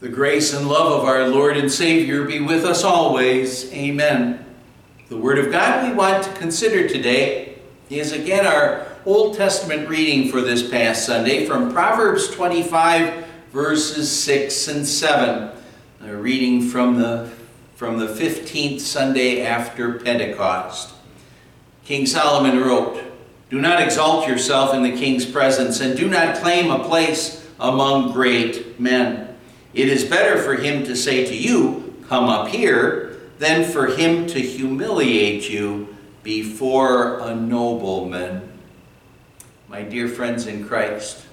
The grace and love of our Lord and Savior be with us always. Amen. The Word of God we want to consider today is again our Old Testament reading for this past Sunday from Proverbs 25, verses 6 and 7. A reading from the, from the 15th Sunday after Pentecost. King Solomon wrote, Do not exalt yourself in the king's presence, and do not claim a place among great men. It is better for him to say to you, Come up here, than for him to humiliate you before a nobleman. My dear friends in Christ,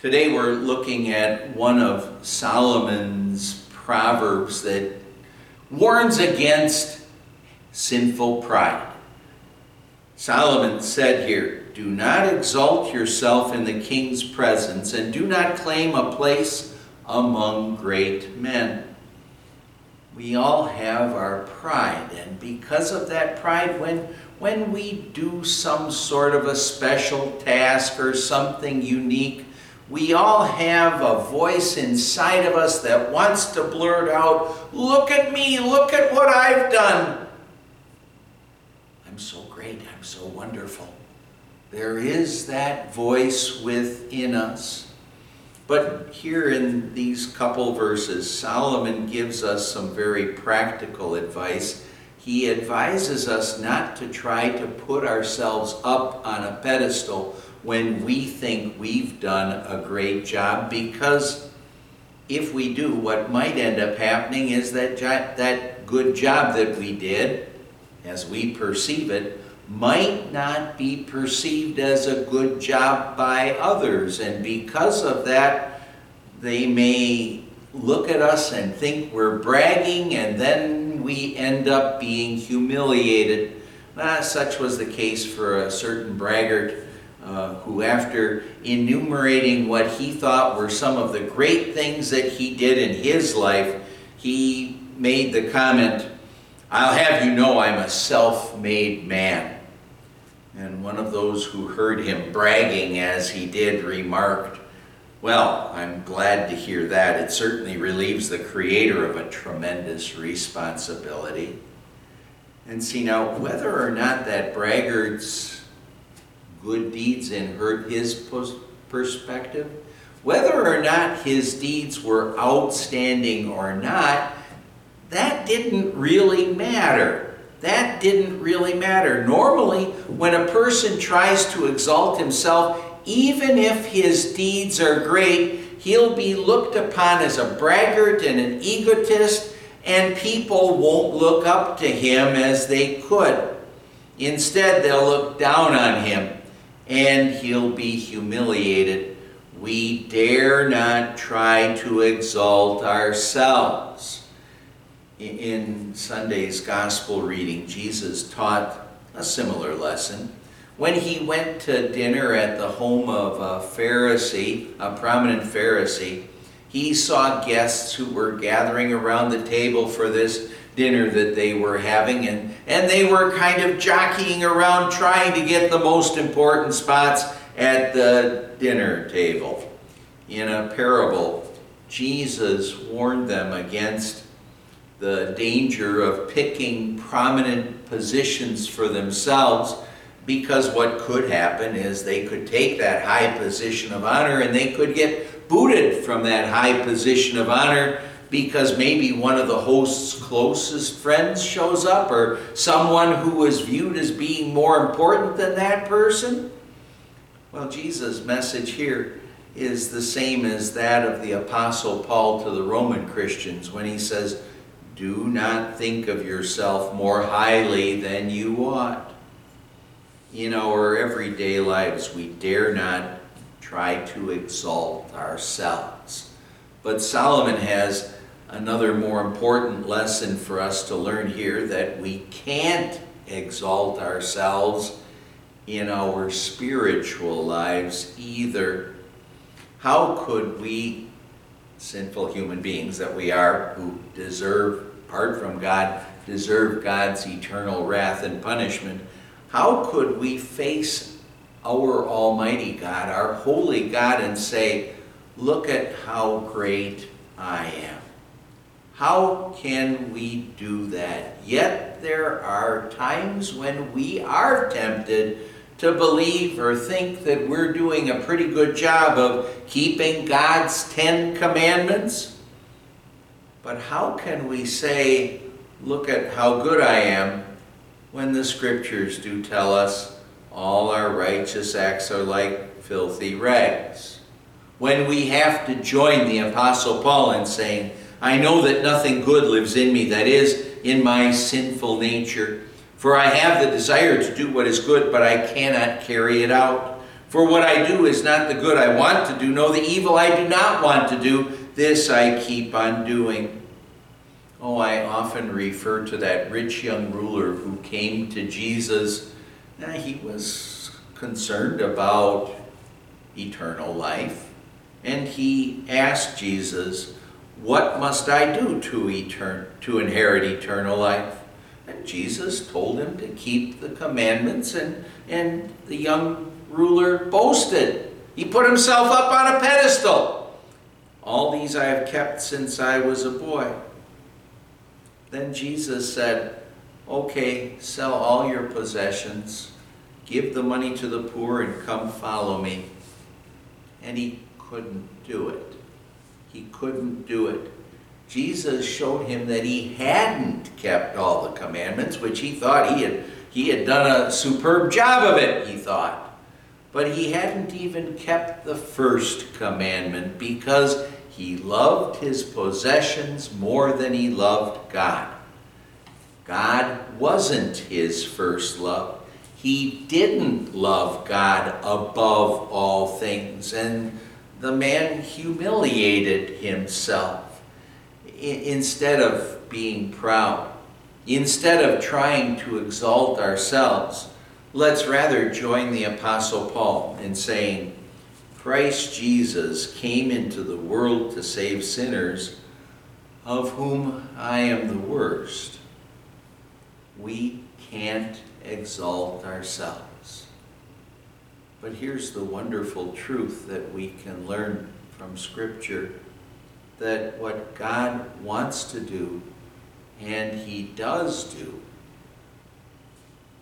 today we're looking at one of Solomon's proverbs that warns against sinful pride. Solomon said here, do not exalt yourself in the king's presence, and do not claim a place among great men. We all have our pride, and because of that pride, when, when we do some sort of a special task or something unique, we all have a voice inside of us that wants to blurt out, Look at me, look at what I've done. I'm so great, I'm so wonderful. There is that voice within us. But here in these couple verses, Solomon gives us some very practical advice. He advises us not to try to put ourselves up on a pedestal when we think we've done a great job because if we do, what might end up happening is that that good job that we did, as we perceive it, might not be perceived as a good job by others. And because of that, they may look at us and think we're bragging, and then we end up being humiliated. Ah, such was the case for a certain braggart uh, who, after enumerating what he thought were some of the great things that he did in his life, he made the comment, I'll have you know I'm a self made man. And one of those who heard him bragging as he did remarked, Well, I'm glad to hear that. It certainly relieves the Creator of a tremendous responsibility. And see now, whether or not that braggart's good deeds in his perspective, whether or not his deeds were outstanding or not, that didn't really matter that didn't really matter. Normally, when a person tries to exalt himself, even if his deeds are great, he'll be looked upon as a braggart and an egotist, and people won't look up to him as they could. Instead, they'll look down on him, and he'll be humiliated. We dare not try to exalt ourselves in Sunday's gospel reading, Jesus taught a similar lesson. When he went to dinner at the home of a Pharisee, a prominent Pharisee, he saw guests who were gathering around the table for this dinner that they were having, and, and they were kind of jockeying around trying to get the most important spots at the dinner table. In a parable, Jesus warned them against the danger of picking prominent positions for themselves because what could happen is they could take that high position of honor and they could get booted from that high position of honor because maybe one of the host's closest friends shows up or someone who was viewed as being more important than that person. Well, Jesus' message here is the same as that of the Apostle Paul to the Roman Christians when he says, do not think of yourself more highly than you ought. In our everyday lives, we dare not try to exalt ourselves. But Solomon has another more important lesson for us to learn here that we can't exalt ourselves in our spiritual lives either. How could we sinful human beings that we are who deserve, apart from God, deserve God's eternal wrath and punishment, how could we face our Almighty God, our holy God, and say, look at how great I am. How can we do that? Yet there are times when we are tempted to believe or think that we're doing a pretty good job of keeping God's Ten Commandments. But how can we say, look at how good I am, when the scriptures do tell us all our righteous acts are like filthy rags? When we have to join the Apostle Paul in saying, I know that nothing good lives in me, that is, in my sinful nature. For I have the desire to do what is good, but I cannot carry it out. For what I do is not the good I want to do, no, the evil I do not want to do, this I keep on doing. Oh, I often refer to that rich young ruler who came to Jesus. Now, he was concerned about eternal life, and he asked Jesus, what must I do to, etern- to inherit eternal life? And Jesus told him to keep the commandments, and, and the young ruler boasted. He put himself up on a pedestal. All these I have kept since I was a boy. Then Jesus said, Okay, sell all your possessions, give the money to the poor, and come follow me. And he couldn't do it. He couldn't do it. Jesus showed him that he hadn't kept all the commandments, which he thought he had, he had done a superb job of it, he thought. But he hadn't even kept the first commandment because he loved his possessions more than he loved God. God wasn't his first love. He didn't love God above all things. And the man humiliated himself instead of being proud. Instead of trying to exalt ourselves, let's rather join the Apostle Paul in saying, Christ Jesus came into the world to save sinners, of whom I am the worst. We can't exalt ourselves. But here's the wonderful truth that we can learn from Scripture that what God wants to do, and He does do,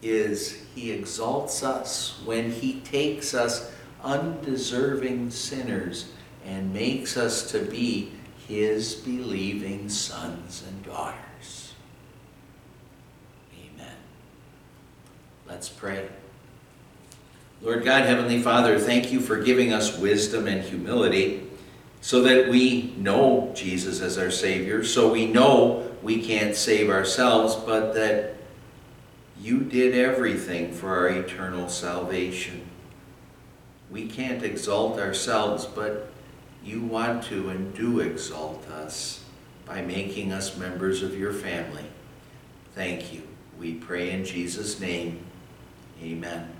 is He exalts us when He takes us undeserving sinners and makes us to be His believing sons and daughters. Amen. Let's pray. Lord God, Heavenly Father, thank you for giving us wisdom and humility so that we know Jesus as our Savior, so we know we can't save ourselves, but that you did everything for our eternal salvation. We can't exalt ourselves, but you want to and do exalt us by making us members of your family. Thank you. We pray in Jesus' name. Amen.